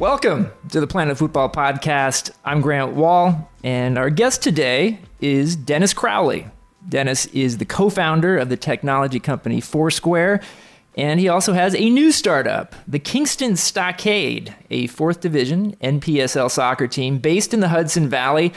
Welcome to the Planet Futbol Podcast. I'm Grant Wahl, and our guest today is Dennis Crowley. Dennis is the co founder of the technology company Foursquare, and he also has a new startup, the Kingston Stockade, a fourth division NPSL soccer team based in the Hudson Valley,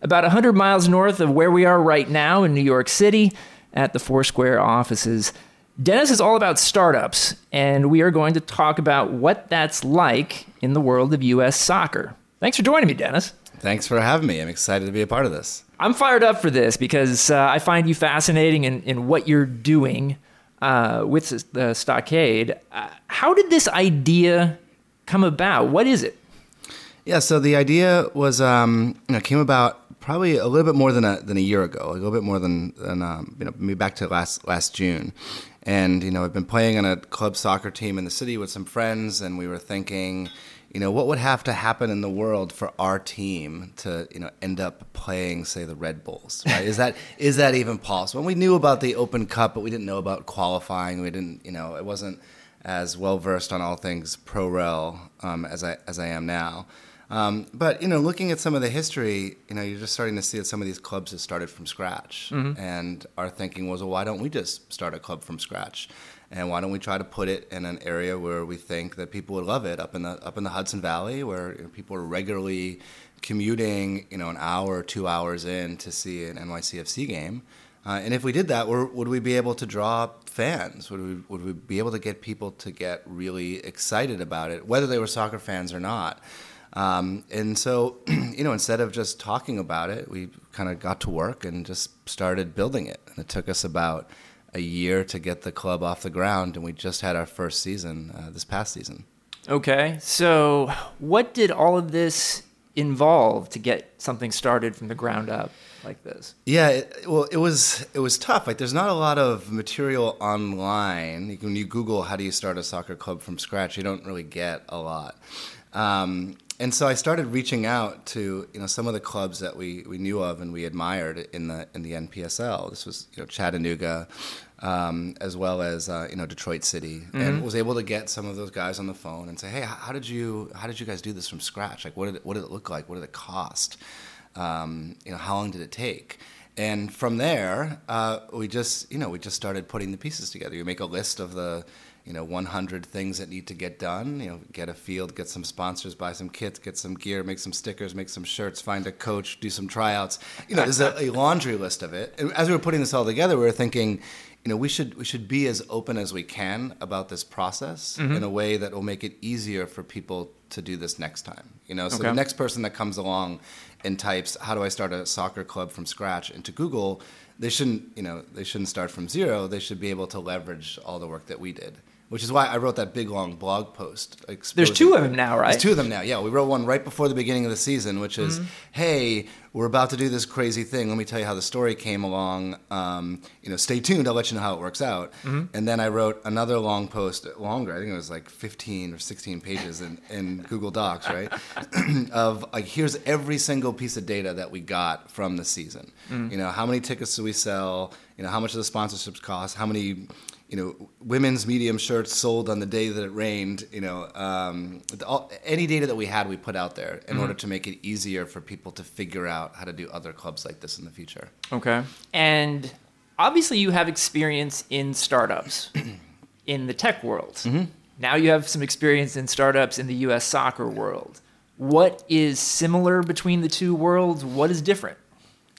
about 100 miles north of where we are right now in New York City at the Foursquare offices. Dennis is all about startups, and we are going to talk about what that's like in the world of U.S. soccer. Thanks for joining me, Dennis. Thanks for having me. I'm excited to be a part of this. I'm fired up for this because uh, I find you fascinating in, in what you're doing uh, with the Stockade. Uh, how did this idea come about? What is it? Yeah, so the idea was, um, you know, came about probably a little bit more than a, than a year ago, a little bit more than, than um, you know, maybe back to last last June. And, you know, I've been playing on a club soccer team in the city with some friends, and we were thinking, you know, what would have to happen in the world for our team to, you know, end up playing, say, the Red Bulls, right? is that is that even possible? And we knew about the Open Cup, but we didn't know about qualifying. We didn't, you know, it wasn't as well versed on all things pro rel um, as I as I am now. Um, but you know, looking at some of the history, you know, you're just starting to see that some of these clubs have started from scratch. Mm-hmm. And our thinking was, well, why don't we just start a club from scratch? And why don't we try to put it in an area where we think that people would love it, up in the up in the Hudson Valley, where you know, people are regularly commuting, you know, an hour or two hours in to see an NYCFC game. Uh, and if we did that, would we be able to draw fans? Would we, would we be able to get people to get really excited about it, whether they were soccer fans or not? Um, and so, you know, instead of just talking about it, we kind of got to work and just started building it. And it took us about a year to get the club off the ground, and we just had our first season uh, this past season. Okay, so what did all of this involve to get something started from the ground up like this? Yeah, it, well, it was it was tough. Like, there's not a lot of material online. When you Google how do you start a soccer club from scratch, you don't really get a lot. Um, and so I started reaching out to you know some of the clubs that we, we knew of and we admired in the in the NPSL. This was you know Chattanooga, um, as well as uh, you know Detroit City, mm-hmm. and was able to get some of those guys on the phone and say, hey, how did you how did you guys do this from scratch? Like, what did it, what did it look like? What did it cost? Um, you know, how long did it take? And from there, uh, we just you know we just started putting the pieces together. You make a list of the you know 100 things that need to get done you know get a field get some sponsors buy some kits get some gear make some stickers make some shirts find a coach do some tryouts. You know there's a, a laundry list of it. And as we were putting this all together we were thinking you know we should we should be as open as we can about this process mm-hmm. in a way that will make it easier for people to do this next time you know? So okay. the next person that comes along and types how do i start a soccer club from scratch? into google they shouldn't you know they shouldn't start from zero. They should be able to leverage all the work that we did which is why I wrote that big long blog post. There's two of them now, right? There's two of them now. Yeah, we wrote one right before the beginning of the season, which is, mm-hmm. "Hey, we're about to do this crazy thing. Let me tell you how the story came along. Um, you know, stay tuned. I'll let you know how it works out." Mm-hmm. And then I wrote another long post, longer. I think it was like 15 or 16 pages in, in Google Docs, right? of like, here's every single piece of data that we got from the season. Mm-hmm. You know, how many tickets do we sell? You know, how much do the sponsorships cost? How many you know, women's medium shirts sold on the day that it rained. You know, um, all, any data that we had, we put out there in mm-hmm. order to make it easier for people to figure out how to do other clubs like this in the future. Okay. And obviously, you have experience in startups in the tech world. Mm-hmm. Now you have some experience in startups in the U.S. soccer world. What is similar between the two worlds? What is different?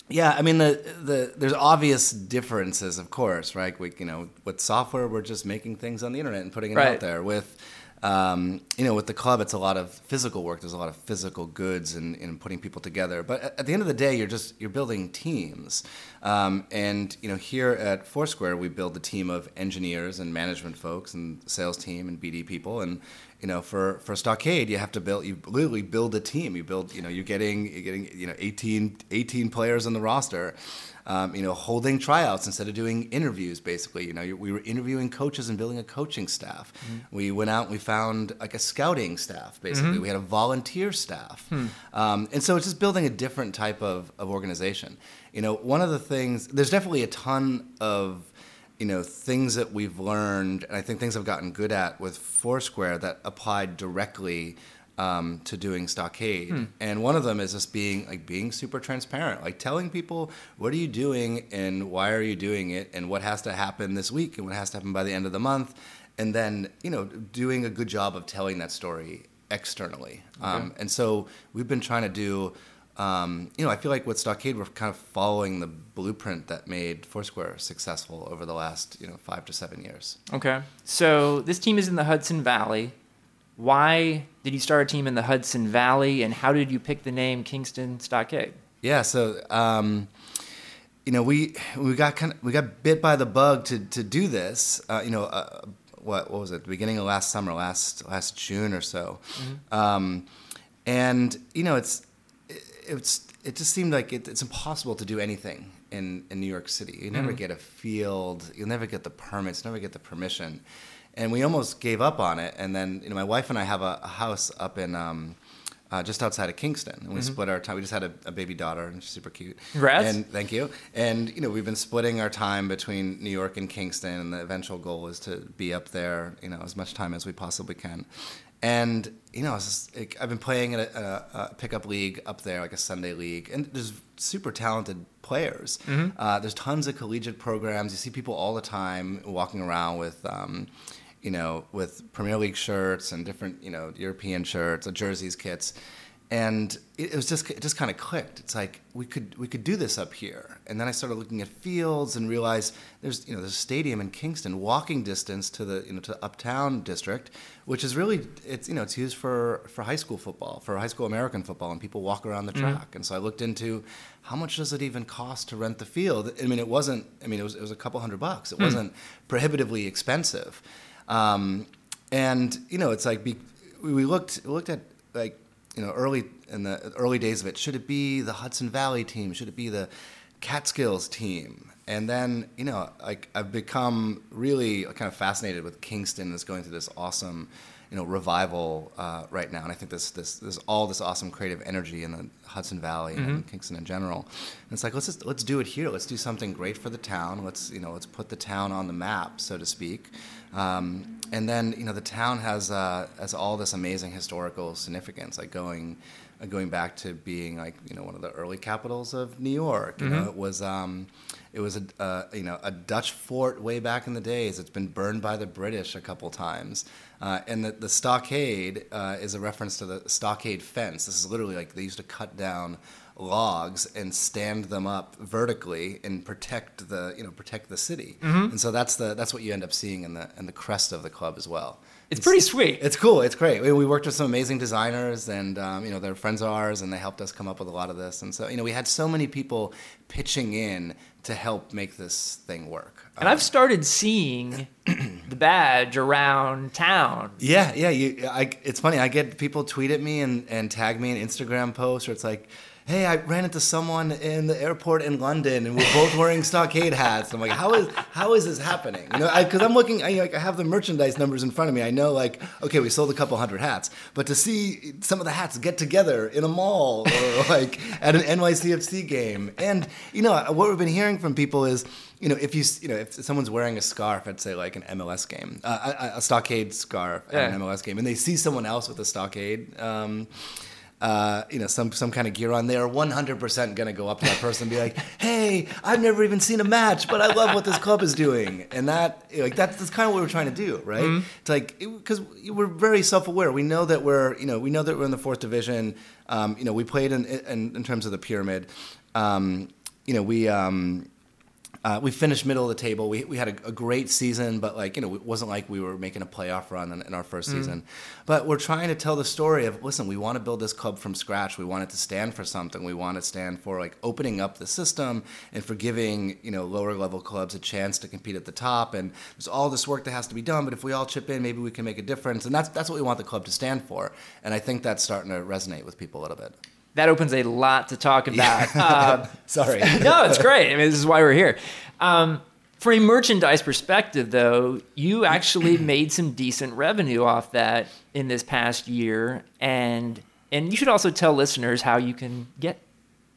Yeah, I mean the the there's obvious differences, of course, right? We, you know, with software, we're just making things on the internet and putting it right. out there. With um, you know, with the club, it's a lot of physical work. There's a lot of physical goods and, and putting people together. But at, at, the end of the day, you're just you're building teams. Um, and you know, here at Foursquare, we build a team of engineers and management folks and sales team and BD people. And you know, for for Stockade, you have to build. You literally build a team. You build. You know, you're getting you're getting you know 18, 18 players on the roster um, you know, holding tryouts instead of doing interviews. Basically, you know, we were interviewing coaches and building a coaching staff. Mm-hmm. We went out and we found like a scouting staff. Basically, mm-hmm. we had a volunteer staff, hmm. um, and so it's just building a different type of, of organization. You know, one of the things there's definitely a ton of you know things that we've learned, and I think things I've gotten good at with Foursquare that applied directly um, to doing Stockade, and one of them is just being like being super transparent, like telling people what are you doing and why are you doing it, and what has to happen this week and what has to happen by the end of the month, and then you know doing a good job of telling that story externally. Um, and so we've been trying to do. Um, you know, I feel like with Stockade, we're kind of following the blueprint that made Foursquare successful over the last, you know, five to seven years. Okay. So this team is in the Hudson Valley. Why did you start a team in the Hudson Valley, and how did you pick the name Kingston Stockade? Yeah, so um, you know, we we got kind of we got bit by the bug to to do this. Uh, you know, uh, what what was it? The beginning of last summer, last last June or so, um, and you know, it's it, it's it just seemed like it, it's impossible to do anything in in New York City. You never get a field, you'll never get the permits, never get the permission, and we almost gave up on it. And then you know, my wife and I have a, a house up in. Um, uh, just outside of Kingston, and we split our time. We just had a, a baby daughter, and she's super cute. Congrats. And thank you. And you know, we've been splitting our time between New York and Kingston, and the eventual goal is to be up there, you know, as much time as we possibly can. And you know, just, like, I've been playing in a, a, a pickup league up there, like a Sunday league, and there's super talented players. Uh, there's tons of collegiate programs. You see people all the time walking around with. Um, you know, with Premier League shirts and different, you know, European shirts, or jerseys, kits, and it, was just it just kind of clicked. It's like we could we could do this up here, and then I started looking at fields and realized there's you know there's a stadium in Kingston, walking distance to the you know to the Uptown district, which is really it's you know it's used for for high school football, for high school American football, and people walk around the track. And so I looked into how much does it even cost to rent the field. I mean, it wasn't. I mean, it was it was a couple hundred bucks. It wasn't prohibitively expensive. Um, and you know, it's like be, we looked looked at like you know early in the early days of it. Should it be the Hudson Valley team? Should it be the Catskills team? And then you know, like I've become really kind of fascinated with Kingston is going through this awesome you know revival uh, right now, and I think this this there's all this awesome creative energy in the Hudson Valley and Kingston in general. And it's like let's just let's do it here. Let's do something great for the town. Let's you know let's put the town on the map, so to speak. Um, and then you know the town has uh, has all this amazing historical significance, like going uh, going back to being like you know one of the early capitals of New York. You know, it was um, it was a uh, you know a Dutch fort way back in the days. It's been burned by the British a couple times, uh, and the, the stockade uh, is a reference to the stockade fence. This is literally like they used to cut down logs and stand them up vertically and protect the you know protect the city. And so that's the that's what you end up seeing in the in the crest of the club as well. It's pretty sweet. It's cool. It's great. We, we worked with some amazing designers, and um, you know they're friends of ours, and they helped us come up with a lot of this. And so you know we had so many people pitching in to help make this thing work. And I've started seeing the badge around town. Yeah, yeah. You, I, it's funny. I get people tweet at me and, and tag me in Instagram posts, or it's like, "Hey, I ran into someone in the airport in London, and we're both wearing stockade hats." I'm like, "How is how is this happening?" You know, because I'm looking. I, like, I have the merchandise numbers in front of me. I know, like, okay, we sold a couple hundred hats, but to see some of the hats get together in a mall or like at an NYCFC game, and you know, what we've been hearing from people is you know, if you you know if someone's wearing a scarf at say like an MLS game, uh, a, a stockade scarf at an MLS game, and they see someone else with a stockade. Um, uh, you know, some some kind of gear on, they are 100% going to go up to that person and be like, "Hey, I've never even seen a match, but I love what this club is doing." And that, like, that's, that's kind of what we're trying to do, right? It's like because we're very self-aware. We know that we're, you know, we know that we're in the fourth division. Um, you know, we played in, in in terms of the pyramid. Um, you know, we. Um, uh, we finished middle of the table. We, we had a, a great season, but like you know, it wasn't like we were making a playoff run in, in our first season. But we're trying to tell the story of listen, we want to build this club from scratch. We want it to stand for something. We want it to stand for like opening up the system and for giving you know lower level clubs a chance to compete at the top. And there's all this work that has to be done. But if we all chip in, maybe we can make a difference. And that's that's what we want the club to stand for. And I think that's starting to resonate with people a little bit. That opens a lot to talk about. Uh, Sorry. no, it's great. I mean, this is why we're here. Um, from a merchandise perspective, though, you actually made some decent revenue off that in this past year, and and you should also tell listeners how you can get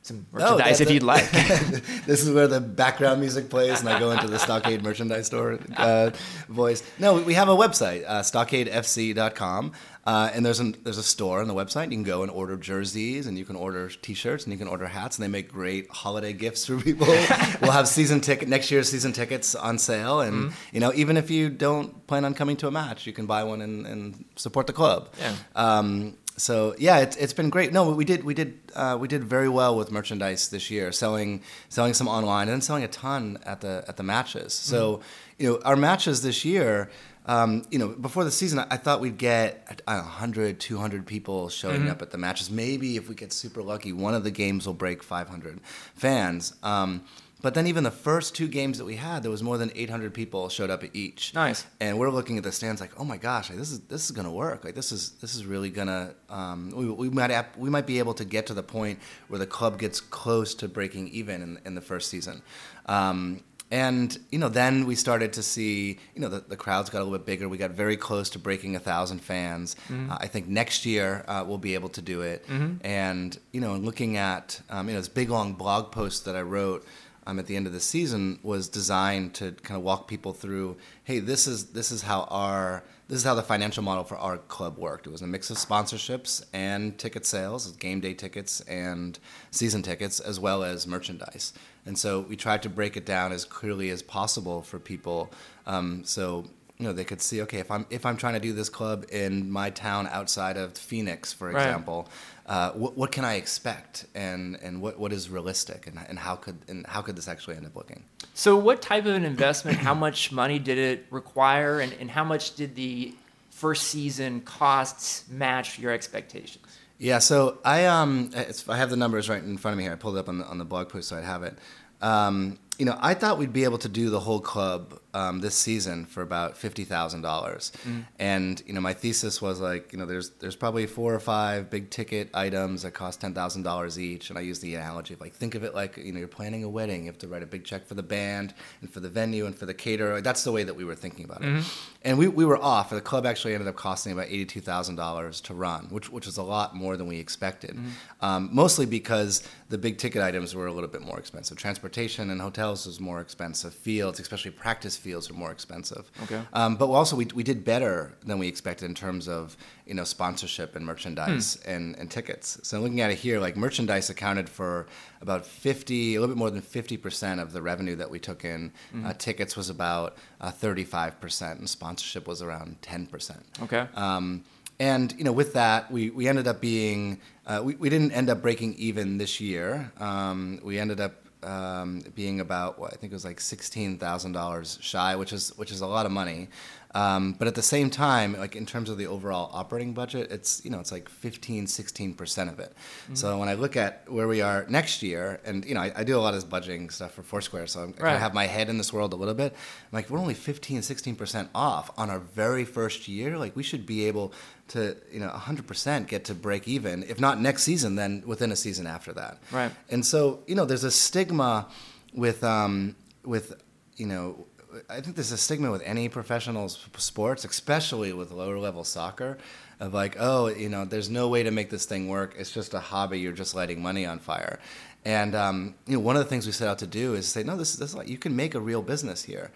some merchandise that- if you'd like. this is where the background music plays, and I go into the Stockade merchandise store uh, voice. No, we have a website, uh, stockadefc.com, uh, and there's an, there's a store on the website. You can go and order jerseys, and you can order T-shirts, and you can order hats, and they make great holiday gifts for people. we'll have season ticket next year's season tickets on sale, and you know even if you don't plan on coming to a match, you can buy one and, and support the club. Yeah. Um, so yeah, it's, it's been great. No, we did we did uh, we did very well with merchandise this year, selling selling some online and then selling a ton at the at the matches. So you know our matches this year. Um, you know, before the season, I, thought we'd get I don't know, 100, 200 people showing up at the matches. Maybe if we get super lucky, one of the games will break 500 fans. Um, but then even the first two games that we had, there was more than 800 people showed up at each Nice. and we're looking at the stands like, oh my gosh, like, this is this is gonna work. Like this is this is really gonna. Um, we, we might have, we might be able to get to the point where the club gets close to breaking even in, in the first season. Um, and you know, then we started to see, you know, the, the crowds got a little bit bigger. We got very close to breaking a thousand fans. Uh, I think next year uh, we'll be able to do it. And you know, looking at um, you know this big long blog post that I wrote um, at the end of the season was designed to kind of walk people through hey this is this is how our this is how the financial model for our club worked. It was a mix of sponsorships and ticket sales game day tickets and season tickets as well as merchandise. And so we tried to break it down as clearly as possible for people. Um, so you know they could see okay if i'm if i'm trying to do this club in my town outside of phoenix for Right. example uh, what, what can I expect, and, and what, what is realistic, and, and how could and how could this actually end up looking? So, what type of an investment? How much money did it require, and, and how much did the first season costs match your expectations? Yeah, so I um it's, I have the numbers right in front of me here. I pulled it up on the on the blog post, so I have it. Um, you know, I thought we'd be able to do the whole club um, this season for about fifty thousand dollars, and you know, my thesis was like, you know, there's there's probably four or five big ticket items that cost ten thousand dollars each, and I use the analogy of like, think of it like you know, you're planning a wedding, you have to write a big check for the band and for the venue and for the caterer. That's the way that we were thinking about it, and we, we were off. The club actually ended up costing about eighty two thousand dollars to run, which which was a lot more than we expected, um, mostly because the big ticket items were a little bit more expensive. Transportation and hotels was more expensive. Fields, especially practice fields, were more expensive. Okay. Um, but also, we, we did better than we expected in terms of you know sponsorship and merchandise and, and tickets. So looking at it here, like merchandise accounted for about fifty, a little bit more than fifty percent of the revenue that we took in. Uh, tickets was about thirty five percent, and sponsorship was around ten percent. Okay. Um, and you know, with that, we, we ended up being uh, we, we didn't end up breaking even this year. Um, we ended up um, being about what I think it was like sixteen thousand dollars shy, which is which is a lot of money. Um, but at the same time, like in terms of the overall operating budget, it's you know it's like 15, 16 percent of it. So when I look at where we are next year, and you know I, I do a lot of budgeting stuff for Foursquare, so I'm, I kind of have my head in this world a little bit. I'm like we're only 15, 16 percent off on our very first year. Like we should be able to you know 100 percent get to break even, if not next season, then within a season after that. Right. And so, you know, there's a stigma with, um, with, you know, I think there's a stigma with any professional sports, especially with lower level soccer, of like, oh, you know, there's no way to make this thing work. It's just a hobby. You're just lighting money on fire. And um, you know, one of the things we set out to do is say, no, this is this is like you can make a real business here.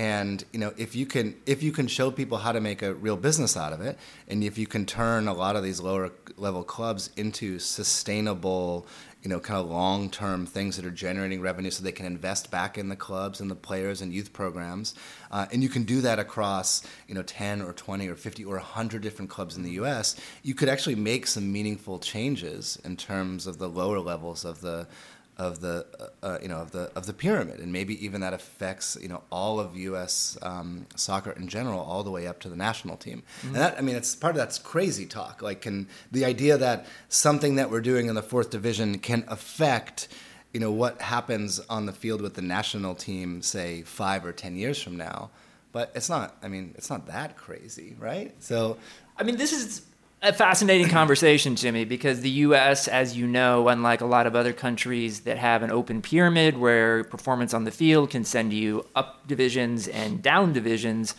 And you know, if you can if you can show people how to make a real business out of it, and if you can turn a lot of these lower level clubs into sustainable, you know, kind of long term things that are generating revenue, so they can invest back in the clubs and the players and youth programs, uh, and you can do that across you know ten or twenty or fifty or hundred different clubs in the U.S. You could actually make some meaningful changes in terms of the lower levels of the of the uh, uh, you know of the of the pyramid, and maybe even that affects you know all of U.S. Um, soccer in general, all the way up to the national team. And that I mean, it's part of that's crazy talk. Like, can the idea that something that we're doing in the fourth division can affect you know what happens on the field with the national team, say five or ten years from now? But it's not. I mean, it's not that crazy, right? So I mean, this is a fascinating conversation, Jimmy, because the U.S., as you know, unlike a lot of other countries that have an open pyramid where performance on the field can send you up divisions and down divisions,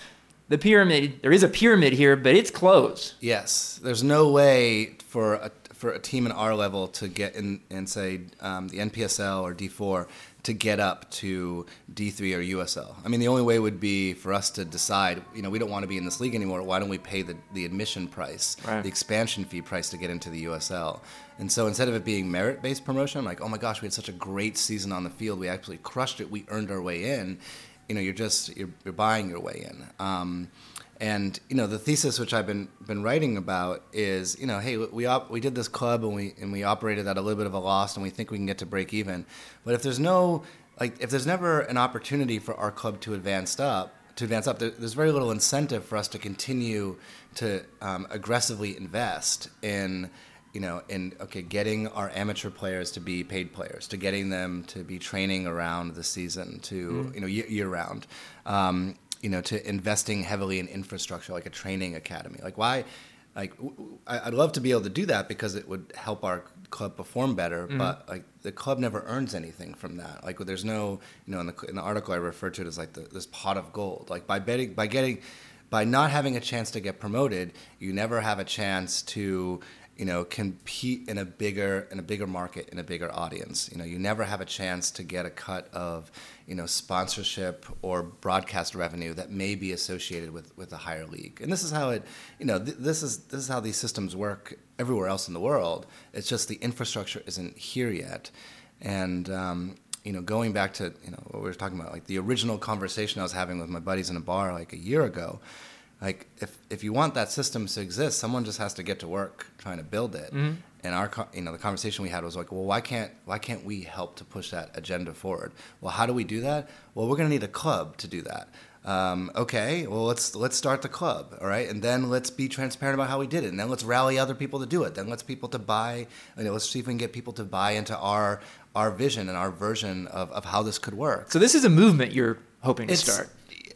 the pyramid, there is a pyramid here, but it's closed. Yes, there's no way for a, for a team in our level to get in and say um, the NPSL or D4 to get up to D3 or USL. I mean, the only way would be for us to decide, you know, we don't want to be in this league anymore. Why don't we pay the, the admission price, Right. the expansion fee price to get into the USL? And so instead of it being merit based promotion, I'm like, oh my gosh, we had such a great season on the field. We actually crushed it. We earned our way in. You know, you're just, you're, you're buying your way in. Um, and you know the thesis which I've been been writing about is you know hey we op- we did this club and we and we operated at a little bit of a loss and we think we can get to break even, but if there's no like if there's never an opportunity for our club to advance up to advance up, there, there's very little incentive for us to continue to um, aggressively invest in you know, in okay, getting our amateur players to be paid players, to getting them to be training around the season, to you know, year, year round, um, you know, to investing heavily in infrastructure like a training academy. Like why? Like I'd love to be able to do that because it would help our club perform better. Mm-hmm. But like the club never earns anything from that. Like there's no, you know, in the in the article I refer to it as like the, this pot of gold. Like by betting, by getting by not having a chance to get promoted, you never have a chance to you know compete in a bigger in a bigger market in a bigger audience. You know, you never have a chance to get a cut of you know sponsorship or broadcast revenue that may be associated with with a higher league. And this is how it you know th- this is this is how these systems work everywhere else in the world. It's just the infrastructure isn't here yet, and um, you know, going back to you know what we were talking about, like the original conversation I was having with my buddies in a bar like a year ago, like if if you want that system to exist, someone just has to get to work trying to build it. And our you know the conversation we had was like, well, why can't why can't we help to push that agenda forward? Well, how do we do that? Well, we're going to need a club to do that. Um, okay, well let's let's start the club, all right, and then let's be transparent about how we did it, and then let's rally other people to do it. Then let's people to buy, you know, let's see if we can get people to buy into our our vision and our version of, of how this could work So this is a movement you're hoping to start.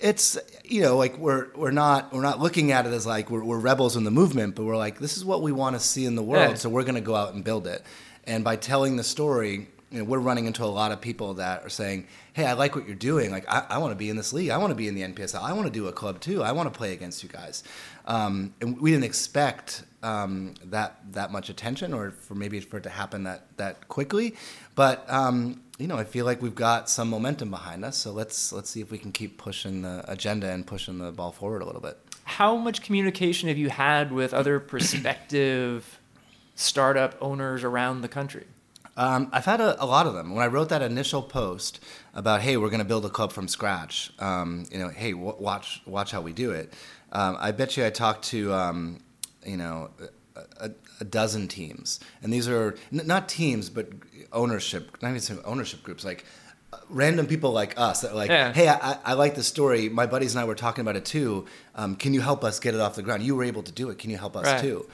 It's you know like we're we're not we're not looking at it as like we're, we're rebels in the movement, but we're like this is what we want to see in the world, Yeah. so we're going to go out and build it. And by telling the story, you know, we're running into a lot of people that are saying, "Hey, I like what you're doing. Like, I, I want to be in this league. I want to be in the NPSL. I want to do a club too. I want to play against you guys." Um, and we didn't expect um, that that much attention, or for maybe for it to happen that that quickly. But um, you know, I feel like we've got some momentum behind us. So let's let's see if we can keep pushing the agenda and pushing the ball forward a little bit. How much communication have you had with other prospective startup owners around the country? Um, I've had a, a lot of them. When I wrote that initial post about, hey, we're going to build a club from scratch, um, you know, hey, w- watch watch how we do it. Um, I bet you I talked to, um, you know, a, a, dozen teams, and these are n- not teams, but ownership, not even ownership groups, like uh, random people like us that are like, Yeah. hey, I, I like this story. My buddies and I were talking about it too. Um, can you help us get it off the ground? You were able to do it. Can you help us Right. too?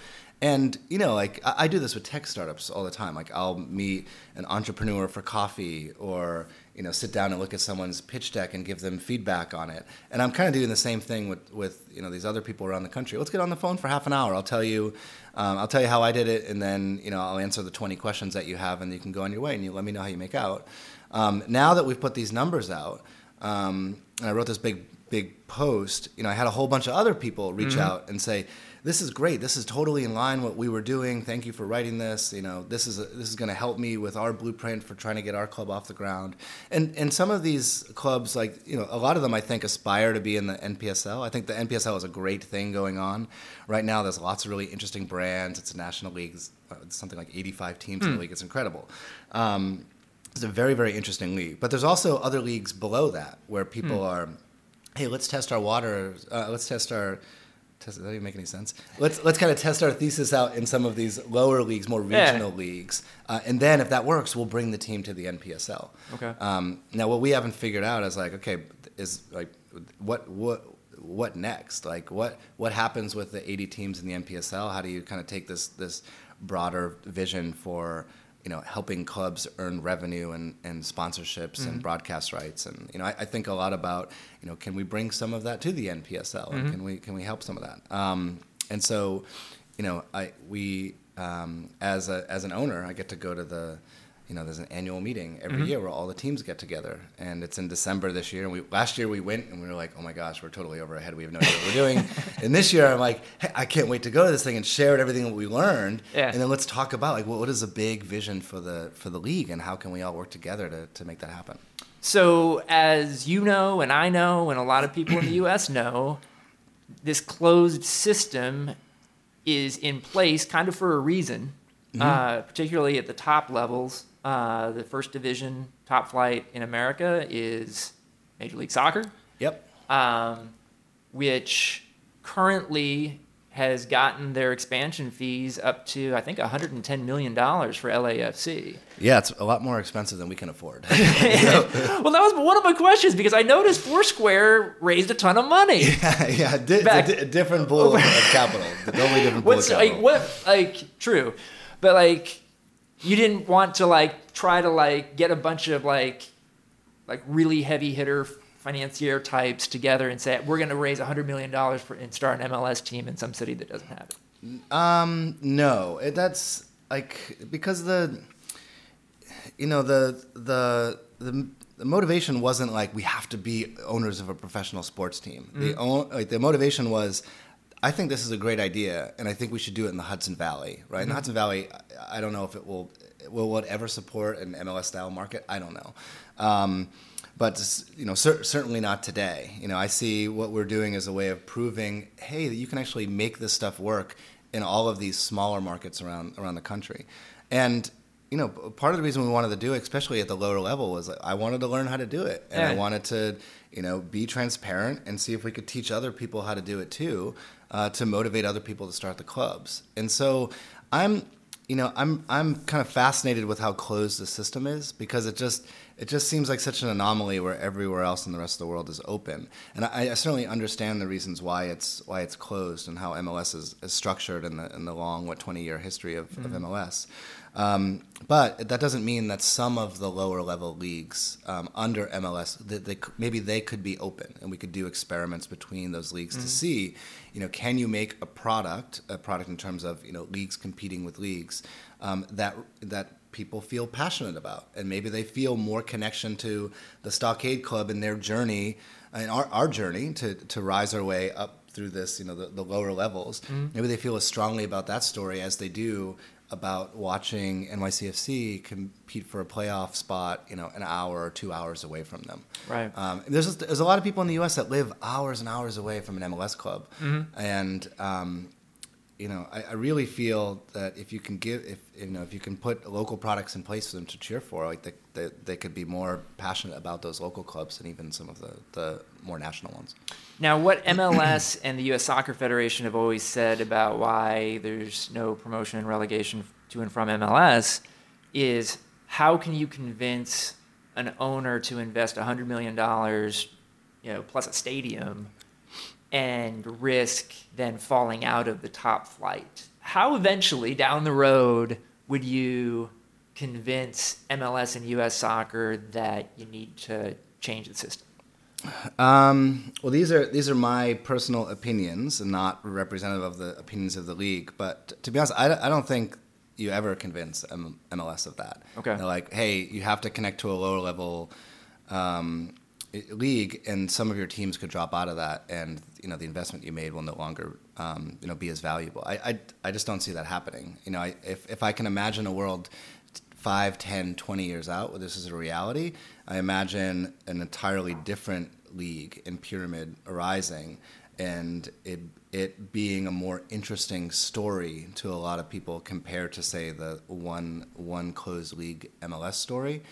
And you know, like I, I do this with tech startups all the time. Like I'll meet an entrepreneur for coffee, or you know, sit down and look at someone's pitch deck and give them feedback on it. And I'm kind of doing the same thing with with you know these other people around the country. Let's get on the phone for half an hour. I'll tell you, um, I'll tell you how I did it, and then you know I'll answer the 20 questions that you have, and you can go on your way, and you let me know how you make out. Um, now that we've put these numbers out, um, and I wrote this big big post, you know, I had a whole bunch of other people reach out and say, "This is great. This is totally in line what we were doing. Thank you for writing this. You know, this is a, this is going to help me with our blueprint for trying to get our club off the ground." And and some of these clubs, like you know, a lot of them, I think, aspire to be in the NPSL. I think the NPSL is a great thing going on right now. There's lots of really interesting brands. It's a national league. It's uh, something like 85 teams in the league. It's incredible. Um, it's a very very interesting league. But there's also other leagues below that where people are hey, let's test our water. Uh, let's test our. Test, that even make any sense. Let's let's kind of test our thesis out in some of these lower leagues, more Yeah. regional leagues, uh, and then if that works, we'll bring the team to the NPSL. Okay. Um, now, what we haven't figured out is like, okay, is like, what what what next? Like, what what happens with the 80 teams in the NPSL? How do you kind of take this this broader vision for you know helping clubs earn revenue and, and sponsorships and broadcast rights? And you know, I, I think a lot about you know, can we bring some of that to the NPSL? And can we can we help some of that? Um, and so, you know, I we um, as a as an owner, I get to go to the you know, there's an annual meeting every year where all the teams get together, and it's in December this year. And we last year we went and we were like, oh my gosh, we're totally over our head. We have no idea what we're doing. and this year I'm like, hey, I can't wait to go to this thing and share everything that we learned. Yeah. And then let's talk about like, what, what is the big vision for the for the league, and how can we all work together to to make that happen? So, as you know, and I know, and a lot of people in the US know, this closed system is in place kind of for a reason, uh, particularly at the top levels. Uh, the first division top flight in America is Major League Soccer, Yep. um, which currently has gotten their expansion fees up to, I think, $110 million for LAFC. Yeah, it's a lot more expensive than we can afford. well, that was one of my questions because I noticed Foursquare raised a ton of money. yeah, yeah, di- Back- di- different pool of capital. The totally different pool What's of like what like true, but like you didn't want to like try to like get a bunch of like like really heavy hitter financier types together and say we're going to raise hundred million dollars for and start an MLS team in some city that doesn't have it. Um, no, it, that's like because the, you know, the the the. The motivation wasn't like we have to be owners of a professional sports team. The like the motivation was, I think this is a great idea, and I think we should do it in the Hudson Valley. Right in the Hudson Valley, I I don't know if it will will it ever support an MLS style market. I don't know. Um, but you know cer- certainly not today you know i see what we're doing as a way of proving hey that you can actually make this stuff work in all of these smaller markets around around the country and you know part of the reason we wanted to do it especially at the lower level was like, i wanted to learn how to do it. And i wanted to you know be transparent and see if we could teach other people how to do it too uh, to motivate other people to start the clubs. And so i'm you know, I'm I'm kind of fascinated with how closed the system is because it just it just seems like such an anomaly where everywhere else in the rest of the world is open, and I, I certainly understand the reasons why it's why it's closed and how MLS is, is structured in the in the long what 20 year history of, of MLS. Um, but that doesn't mean that some of the lower level leagues um, under MLS, that they, maybe they could be open, and we could do experiments between those leagues to see, you know, can you make a product, a product in terms of you know leagues competing with leagues um, that that people feel passionate about, and maybe they feel more connection to the Stockade Club in their journey, and our, our journey to to rise our way up through this, you know, the, the lower levels. Maybe they feel as strongly about that story as they do about watching NYCFC compete for a playoff spot, you know, an hour or two hours away from them. Right. Um, there's there's a lot of people in the U.S. that live hours and hours away from an MLS club, and um, you know, I, I really feel that if you can give, if you know, if you can put local products in place for them to cheer for, like they, they, they could be more passionate about those local clubs than even some of the, the more national ones. Now, what MLS and the U.S. Soccer Federation have always said about why there's no promotion and relegation to and from MLS is how can you convince an owner to invest $100 million, you know, plus a stadium, and risk then falling out of the top flight? How eventually down the road would you convince MLS and U.S. Soccer that you need to change the system? Um, well, these are these are my personal opinions and not representative of the opinions of the league. But to be honest, I, I don't think you ever convince M- MLS of that. Okay. They're like, hey, you have to connect to a lower level um, league, and some of your teams could drop out of that, and you know the investment you made will no longer um, you know be as valuable. I, I I just don't see that happening. You know, I, if if I can imagine a world 5, 10, 20 years out where this is a reality, I imagine an entirely different league and pyramid arising and it it being a more interesting story to a lot of people compared to say the one one closed league MLS story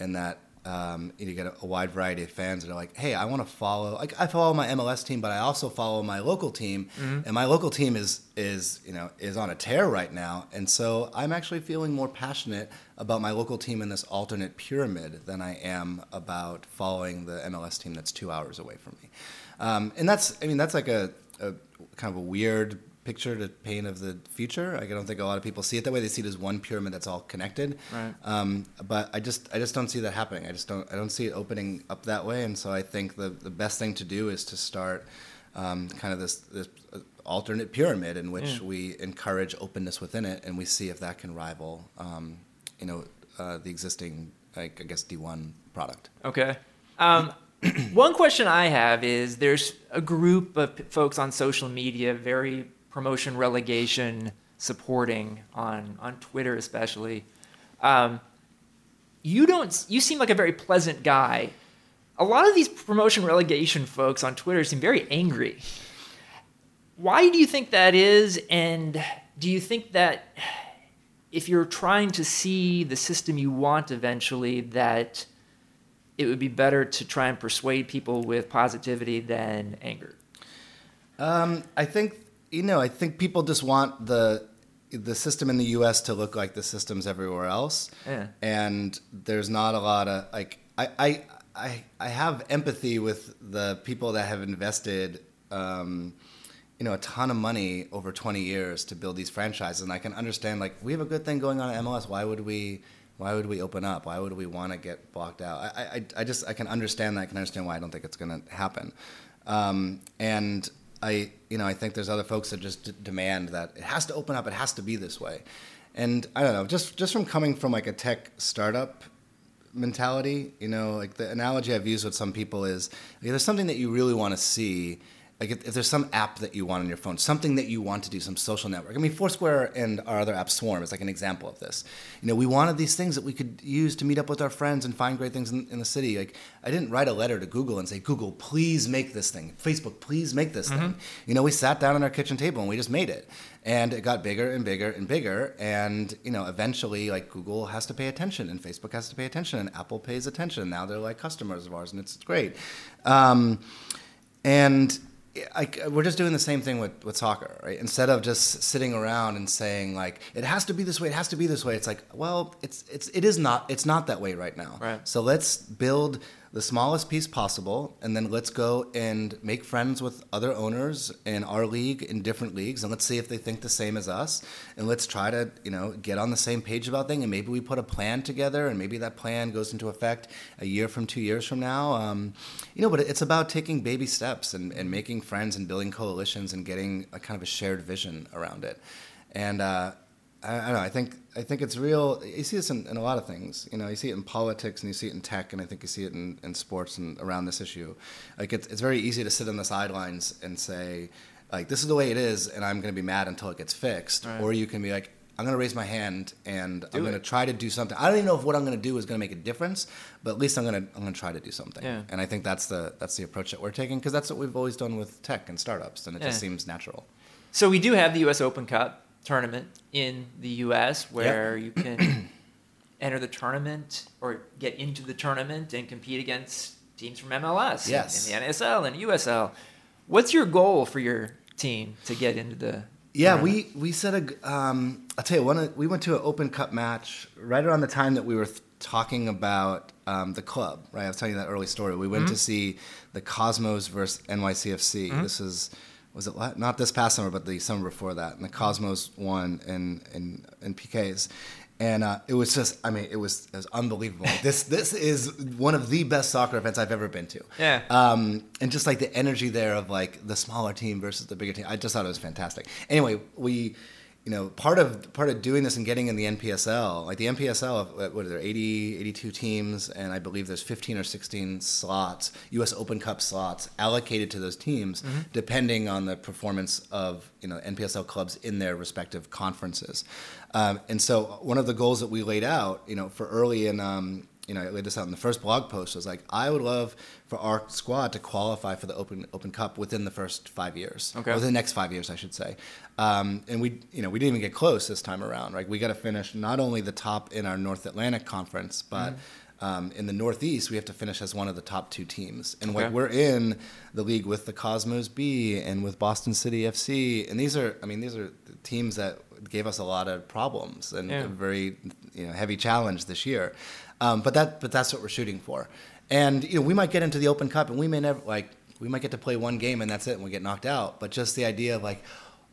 and that um, you get a, a wide variety of fans that are like, hey, I want to follow. Like, I follow my MLS team, but I also follow my local team, and my local team is is you know is on a tear right now, and so I'm actually feeling more passionate about my local team in this alternate pyramid than I am about following the MLS team that's two hours away from me, um, and that's I mean that's like a, a kind of a weird picture to paint of the future. Like, I don't think a lot of people see it that way. They see it as one pyramid that's all connected. Right. Um, but I just I just don't see that happening. I just don't I don't see it opening up that way. And so I think the the best thing to do is to start um, kind of this this uh, alternate pyramid in which Yeah. we encourage openness within it, and we see if that can rival um, you know uh, the existing, like I guess D1 product. Okay. Um, one question I have is there's a group of folks on social media, very promotion relegation supporting on on Twitter especially. Um, you don't. You seem like a very pleasant guy. A lot of these promotion relegation folks on Twitter seem very angry. Why do you think that is? And do you think that if you're trying to see the system you want eventually, that it would be better to try and persuade people with positivity than anger? Um, I think you know. I think people just want the the system in the U.S. to look like the systems everywhere else, Yeah. and there's not a lot of like. I I I, I have empathy with the people that have invested. Um, you know, a ton of money over 20 years to build these franchises, and I can understand like we have a good thing going on at MLS. Why would we? Why would we open up? Why would we want to get blocked out? I, I, I just I can understand that. I can understand why I don't think it's going to happen. Um, and I, you know, I think there's other folks that just d- demand that it has to open up. It has to be this way. And I don't know, just just from coming from like a tech startup mentality, you know, like the analogy I've used with some people is like, there's something that you really want to see. Like if, if there's some app that you want on your phone, something that you want to do, some social network. I mean, Foursquare and our other app Swarm is like an example of this. You know, we wanted these things that we could use to meet up with our friends and find great things in, in the city. Like I didn't write a letter to Google and say, Google, please make this thing. Facebook, please make this thing. You know, we sat down at our kitchen table and we just made it. And it got bigger and bigger and bigger. And, you know, eventually like Google has to pay attention and Facebook has to pay attention and Apple pays attention. Now they're like customers of ours and it's great. Um, and I, uh, we're just doing the same thing with, with soccer, right? Instead of just sitting around and saying like it has to be this way, it has to be this way. It's like, well, it's it's it is not it's not that way right now. Right. So let's build the smallest piece possible, and then let's go and make friends with other owners in our league in different leagues, and let's see if they think the same as us, and let's try to you know get on the same page about things, and maybe we put a plan together, and maybe that plan goes into effect a year from two years from now. Um, you know, but it's about taking baby steps and, and making friends and building coalitions and getting a kind of a shared vision around it, and. Uh, I, I don't know. I think I think it's real. You see this in, in a lot of things. You know, you see it in politics and you see it in tech, and I think you see it in, in sports and around this issue. Like it's it's very easy to sit on the sidelines and say, like, this is the way it is, and I'm going to be mad until it gets fixed. Right. Or you can be like, I'm going to raise my hand and I'm going to try to do something. I don't even know if what I'm going to do is going to make a difference, but at least I'm going to I'm going to try to do something. Yeah. And I think that's the that's the approach that we're taking because that's what we've always done with tech and startups, and it just seems natural. So we do have the U.S. Open Cup tournament in the U.S. where you can enter the tournament or get into the tournament and compete against teams from MLS, Yes. and the NASL and USL. What's your goal for your team to get into the? Yeah, tournament? we we set a. Um, I'll tell you, one of- we went to an Open Cup match right around the time that we were th- talking about um, the club. Right, I was telling you that early story. We went to see the Cosmos versus NYCFC. This is was it not this past summer, but the summer before that, and the Cosmos won in in, in PKs. And uh, it was just, I mean, it was, it was unbelievable. this this is one of the best soccer events I've ever been to. Yeah. Um, and just like the energy there of like the smaller team versus the bigger team, I just thought it was fantastic. Anyway, we, you know, part of part of doing this and getting in the NPSL, like the NPSL, uh, what are there, 80, 82 teams, and I believe there's 15 or 16 slots, U.S. Open Cup slots allocated to those teams, depending on the performance of you know NPSL clubs in their respective conferences. Um, and so one of the goals that we laid out, you know, for early in um, you know, I laid this out in the first blog post. Was like, I would love for our squad to qualify for the Open Open Cup within the first five years, Okay. or within the next five years, I should say. Um, and we, you know, we didn't even get close this time around. Right, we got to finish not only the top in our North Atlantic Conference, but um, in the Northeast, we have to finish as one of the top two teams. And like we're in the league with the Cosmos B and with Boston City FC, and these are, I mean, these are teams that gave us a lot of problems and Yeah. a very you know heavy challenge this year. Um, but that but that's what we're shooting for. And you know we might get into the Open Cup and we may never like we might get to play one game and that's it and we get knocked out. But just the idea of like.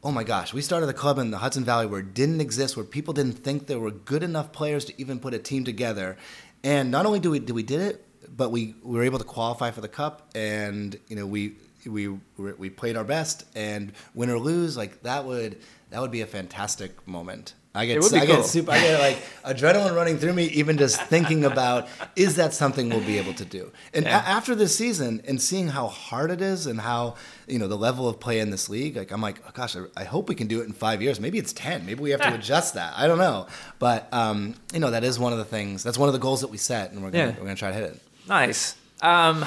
Oh my gosh, we started a club in the Hudson Valley where it didn't exist, where people didn't think there were good enough players to even put a team together. And not only do we did we did it, but we, we were able to qualify for the cup and you know we we we played our best and win or lose like that would that would be a fantastic moment I get, It would be I cool. get super, I get like adrenaline running through me even just thinking about is that something we'll be able to do? And Yeah. a- after this season and seeing how hard it is and how you know the level of play in this league, like I'm like, oh gosh, I, I hope we can do it in five years. Maybe it's ten. Maybe we have to adjust that. I don't know, but um, you know that is one of the things. That's one of the goals that we set, and we're gonna, Yeah. we're gonna try to hit it. Nice. Um,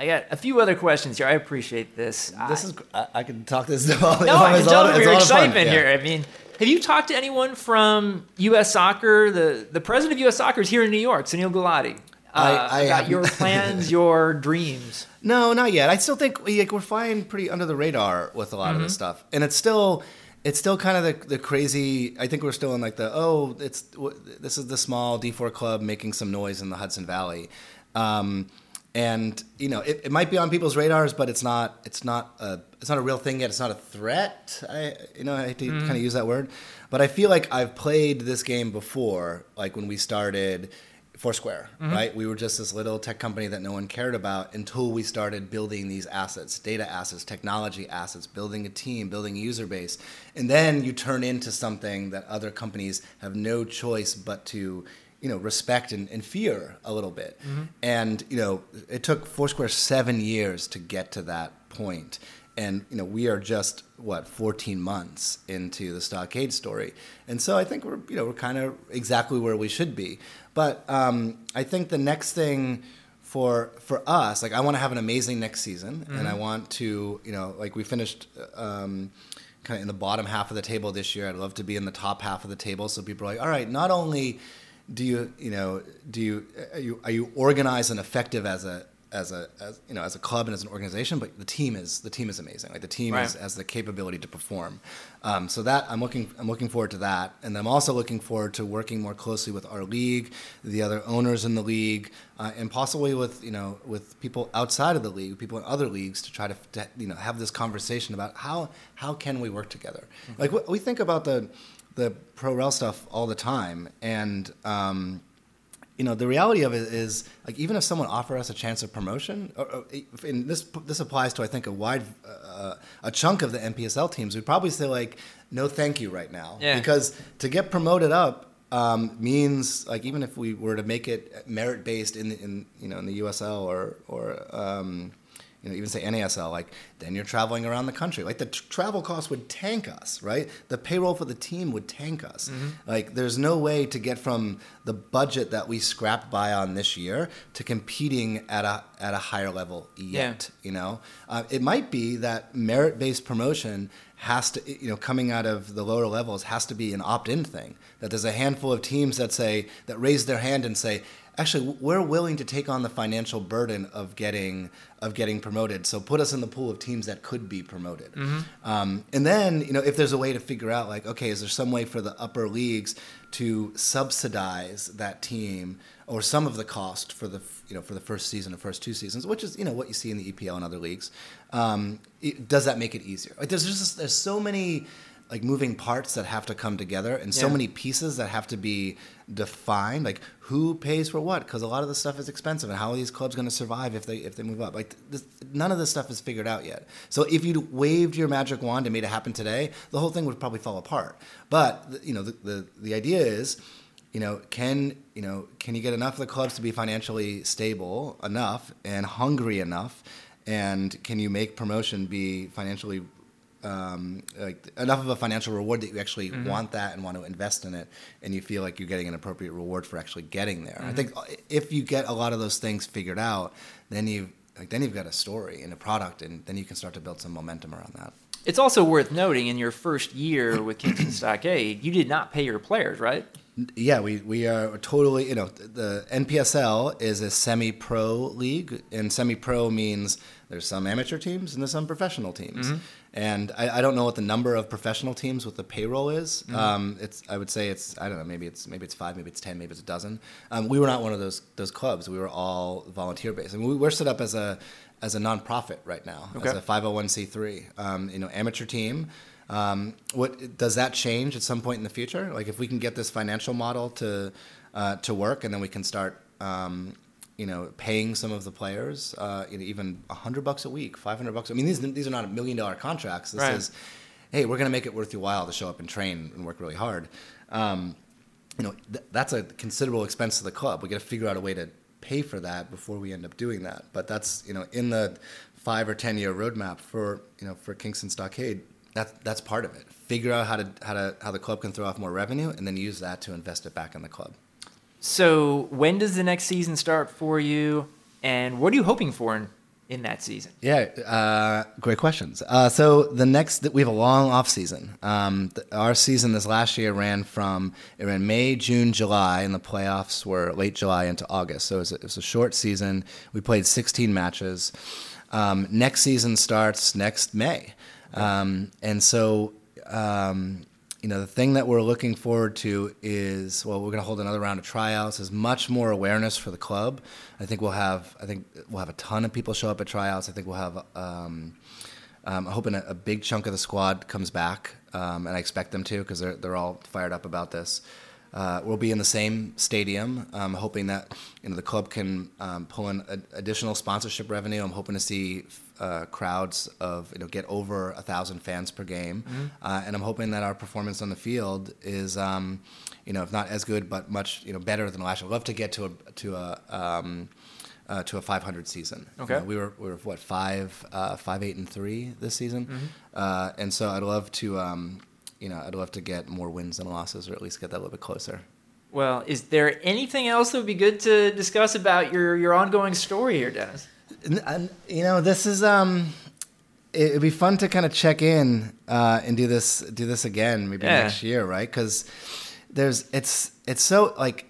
I got a few other questions here. I appreciate this. This I- is I, I can talk this. All, no, I can it's tell all- from your excitement Yeah. here. I mean, have you talked to anyone from U.S. Soccer? The the president of U.S. Soccer is here in New York, Sunil Gulati. Uh, I- I about haven't- your plans, your dreams. No, not yet. I still think like, we're flying pretty under the radar with a lot of this stuff, and it's still it's still kind of the, the crazy. I think we're still in like the oh, it's w- this is the small D four club making some noise in the Hudson Valley, um, and you know it, it might be on people's radars, but it's not it's not a it's not a real thing yet. It's not a threat. I you know I hate to mm-hmm. kind of use that word, but I feel like I've played this game before, like when we started. Foursquare, mm-hmm. right? We were just this little tech company that no one cared about until we started building these assets, data assets, technology assets, building a team, building a user base. And then you turn into something that other companies have no choice but to, you know, respect and, and fear a little bit. And, you know, it took Foursquare seven years to get to that point. And you know we are just what 14 months into the stockade story. And so i think we're you know we're kind of exactly where we should be. But um, i think the next thing for for us like i want to have an amazing next season. And i want to you know like we finished um, kind of in the bottom half of the table this year. I'd love to be in the top half of the table. So people are like all right not only do you you know do you are you, are you organized and effective as a as a as, you know as a club and as an organization? But the team is the team is amazing. Like the team is, Right. has the capability to perform. Um, so that i'm looking i'm looking forward to that. And i'm also looking forward to working more closely with our league the other owners in the league uh, and possibly with you know with people outside of the league people in other leagues to try to, to you know have this conversation about how how can we work together? Like we- we think about the the pro rel stuff all the time and um, you know the reality of it is like even if someone offer us a chance of promotion or, or, and this this applies to i think a wide uh, a chunk of the NPSL teams we'd probably say like no thank you right now Yeah. because to get promoted up um, means like even if we were to make it merit based in the, in you know in the usl or or um, you know, even say NASL, like then you're traveling around the country. Like the t- travel costs would tank us, right? The payroll for the team would tank us. Like there's no way to get from the budget that we scrapped by on this year to competing at a at a higher level yet. You know, uh, it might be that merit based promotion has to, you know, coming out of the lower levels has to be an opt in thing. That there's a handful of teams that say that raise their hand and say, actually we're willing to take on the financial burden of getting of getting promoted so put us in the pool of teams that could be promoted. Um, and then you know if there's a way to figure out like okay is there some way for the upper leagues to subsidize that team or some of the cost for the you know for the first season or first two seasons which is you know what you see in the EPL and other leagues um, it, does that make it easier? Like there's just there's so many like moving parts that have to come together and so many pieces that have to be defined like who pays for what because a lot of the stuff is expensive and how are these clubs going to survive if they if they move up? Like this, none of this stuff is figured out yet. So if you waved your magic wand and made it happen today the whole thing would probably fall apart. But you know the the, the idea is you know can you know can you get enough of the clubs to be financially stable enough and hungry enough? And can you make promotion be financially um, like enough of a financial reward that you actually mm-hmm. want that and want to invest in it, and you feel like you're getting an appropriate reward for actually getting there. I mm-hmm. think uh, if you get a lot of those things figured out, then you like then you've got a story and a product, and then you can start to build some momentum around that. It's also worth noting in your first year with Kingston Stockade, you did not pay your players, right? Yeah, we, we are totally, you know, the NPSL is a semi pro league, and semi pro means there's some amateur teams and there's some professional teams. And I, I don't know what the number of professional teams with the payroll is. Um, it's I would say it's I don't know maybe it's maybe it's five maybe it's ten maybe it's a dozen. Um, we were not one of those those clubs. We were all volunteer based, and we, we're set up as a as a nonprofit right now Okay. as a 501c3. Um, you know, amateur team. Um, what does that change at some point in the future? Like if we can get this financial model to uh, to work, and then we can start, um, you know, paying some of the players, uh, you know, even hundred bucks a week, five hundred bucks. I mean, these these are not million dollar contracts. This Right. is, hey, we're going to make it worth your while to show up and train and work really hard. Um, you know, th- that's a considerable expense to the club. We got to figure out a way to pay for that before we end up doing that. But that's you know in the five or ten year roadmap for you know for Kingston Stockade. That's that's part of it. Figure out how to how to how the club can throw off more revenue, and then use that to invest it back in the club. So when does the next season start for you, and what are you hoping for in, in that season? Yeah, uh, great questions. Uh, so the next, we have a long off season. Um, th- our season this last year ran from it ran May, June, July, and the playoffs were late July into August. So it was a, it was a short season. We played 16 matches. Um, next season starts next May, um, and so um, you know, the thing that we're looking forward to is well, we're going to hold another round of tryouts. There's much more awareness for the club. I think we'll have I think we'll have a ton of people show up at tryouts. I think we'll have. Um, um, I'm hoping a, a, big chunk of the squad comes back, um, and I expect them to because they're they're all fired up about this. Uh, we'll be in the same stadium. I'm hoping that you know the club can um, pull in additional sponsorship revenue. I'm hoping to see uh, crowds of you know get over a thousand fans per game, mm-hmm. uh, and I'm hoping that our performance on the field is um, you know if not as good but much you know better than last year. I'd love to get to a to a um, uh, to a 500 season. Okay. You know, we were we were what five uh, five eight and three this season, mm-hmm. uh, and so I'd love to um, you know, I'd love to get more wins than losses, or at least get that a little bit closer. Well, is there anything else that would be good to discuss about your your ongoing story here, Dennis? And, you know, this is um, it'd be fun to kind of check in uh, and do this do this again maybe yeah. next year, right? Because there's it's it's so like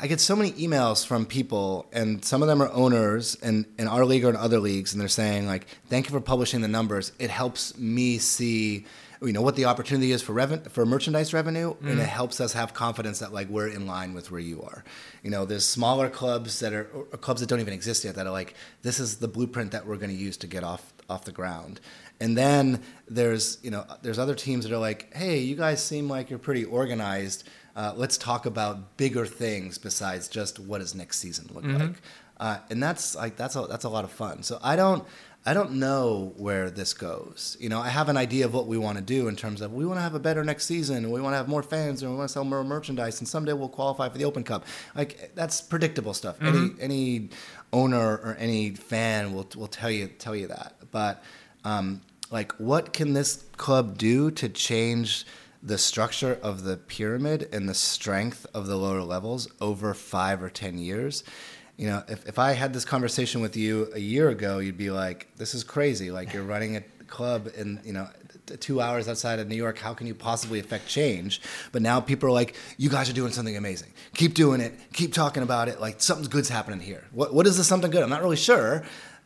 I get so many emails from people, and some of them are owners in, in our league or in other leagues, and they're saying like, "Thank you for publishing the numbers. It helps me see you know what the opportunity is for reven- for merchandise revenue, mm. and it helps us have confidence that like we're in line with where you are. You know, there's smaller clubs that are clubs that don't even exist yet that are like this is the blueprint that we're going to use to get off off the ground. And then there's you know there's other teams that are like, hey, you guys seem like you're pretty organized. Uh, let's talk about bigger things besides just what does next season look mm-hmm. like. Uh, and that's like that's a that's a lot of fun. So I don't I don't know where this goes. You know, I have an idea of what we want to do in terms of we want to have a better next season, and we want to have more fans, and we want to sell more merchandise, and someday we'll qualify for the Open Cup. Like that's predictable stuff. Mm-hmm. Any any owner or any fan will will tell you tell you that. But um, like, what can this club do to change? the structure of the pyramid and the strength of the lower levels over five or ten years you know, if, if I had this conversation with you a year ago, you'd be like, this is crazy. Like you're running a club in, you know, two hours outside of New York. How can you possibly affect change? But now people are like, you guys are doing something amazing. Keep doing it. Keep talking about it. Like something good's happening here. What, what is this something good? I'm not really sure.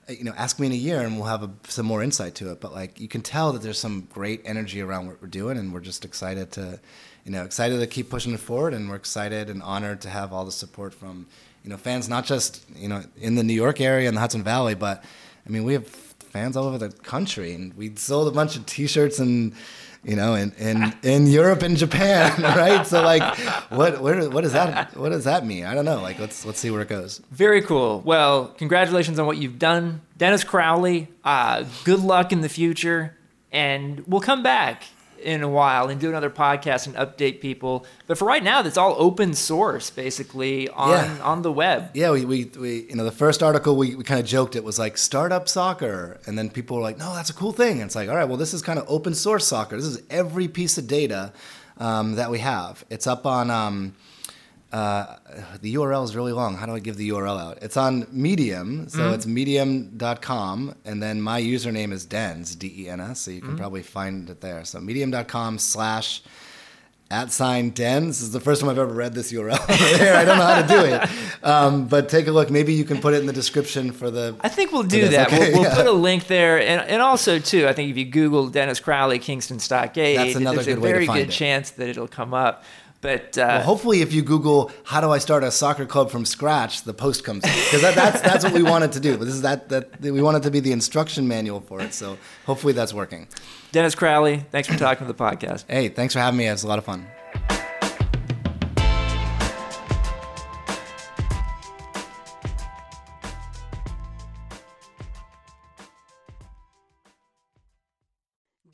Uh, you know, ask me in a year and we'll have a, some more insight to it. But like, you can tell that there's some great energy around what we're doing, and we're just excited to, you know, excited to keep pushing it forward, and we're excited and honored to have all the support from you know, fans not just you know in the New York area and the Hudson Valley, but I mean we have fans all over the country, and we sold a bunch of T-shirts and you know, in, in, in Europe and Japan, right? So like, what what what does that what does that mean? I don't know. Like, let's let's see where it goes. Very cool. Well, congratulations on what you've done, Dennis Crowley. Uh, good luck in the future, and we'll come back in a while and do another podcast and update people. But for right now, that's all open source, basically on yeah. on the web. Yeah, we, we, we you know the first article we, we kind of joked it was like startup soccer, and then people were like, no, that's a cool thing. And it's like, all right, well, this is kind of open source soccer. This is every piece of data um, that we have. It's up on. Um, uh, the URL is really long. How do I give the URL out? It's on Medium, so mm-hmm. it's medium.com, and then my username is Dens, D E N S, so you can mm-hmm. probably find it there. So medium.com slash at sign Dens. This is the first time I've ever read this URL there. I don't know how to do it. Um, but take a look. Maybe you can put it in the description for the. I think we'll do that. Okay, we'll, we'll yeah. put a link there. And, and also, too, I think if you Google Dennis Crowley, Kingston Stockade, That's another there's a very good it. chance that it'll come up. But uh, well, hopefully, if you Google "How do I start a soccer club from scratch," the post comes because that, that's that's what we wanted to do. But this is that that we wanted to be the instruction manual for it. So hopefully, that's working. Dennis Crowley, thanks for talking to the podcast. Hey, thanks for having me. It was a lot of fun.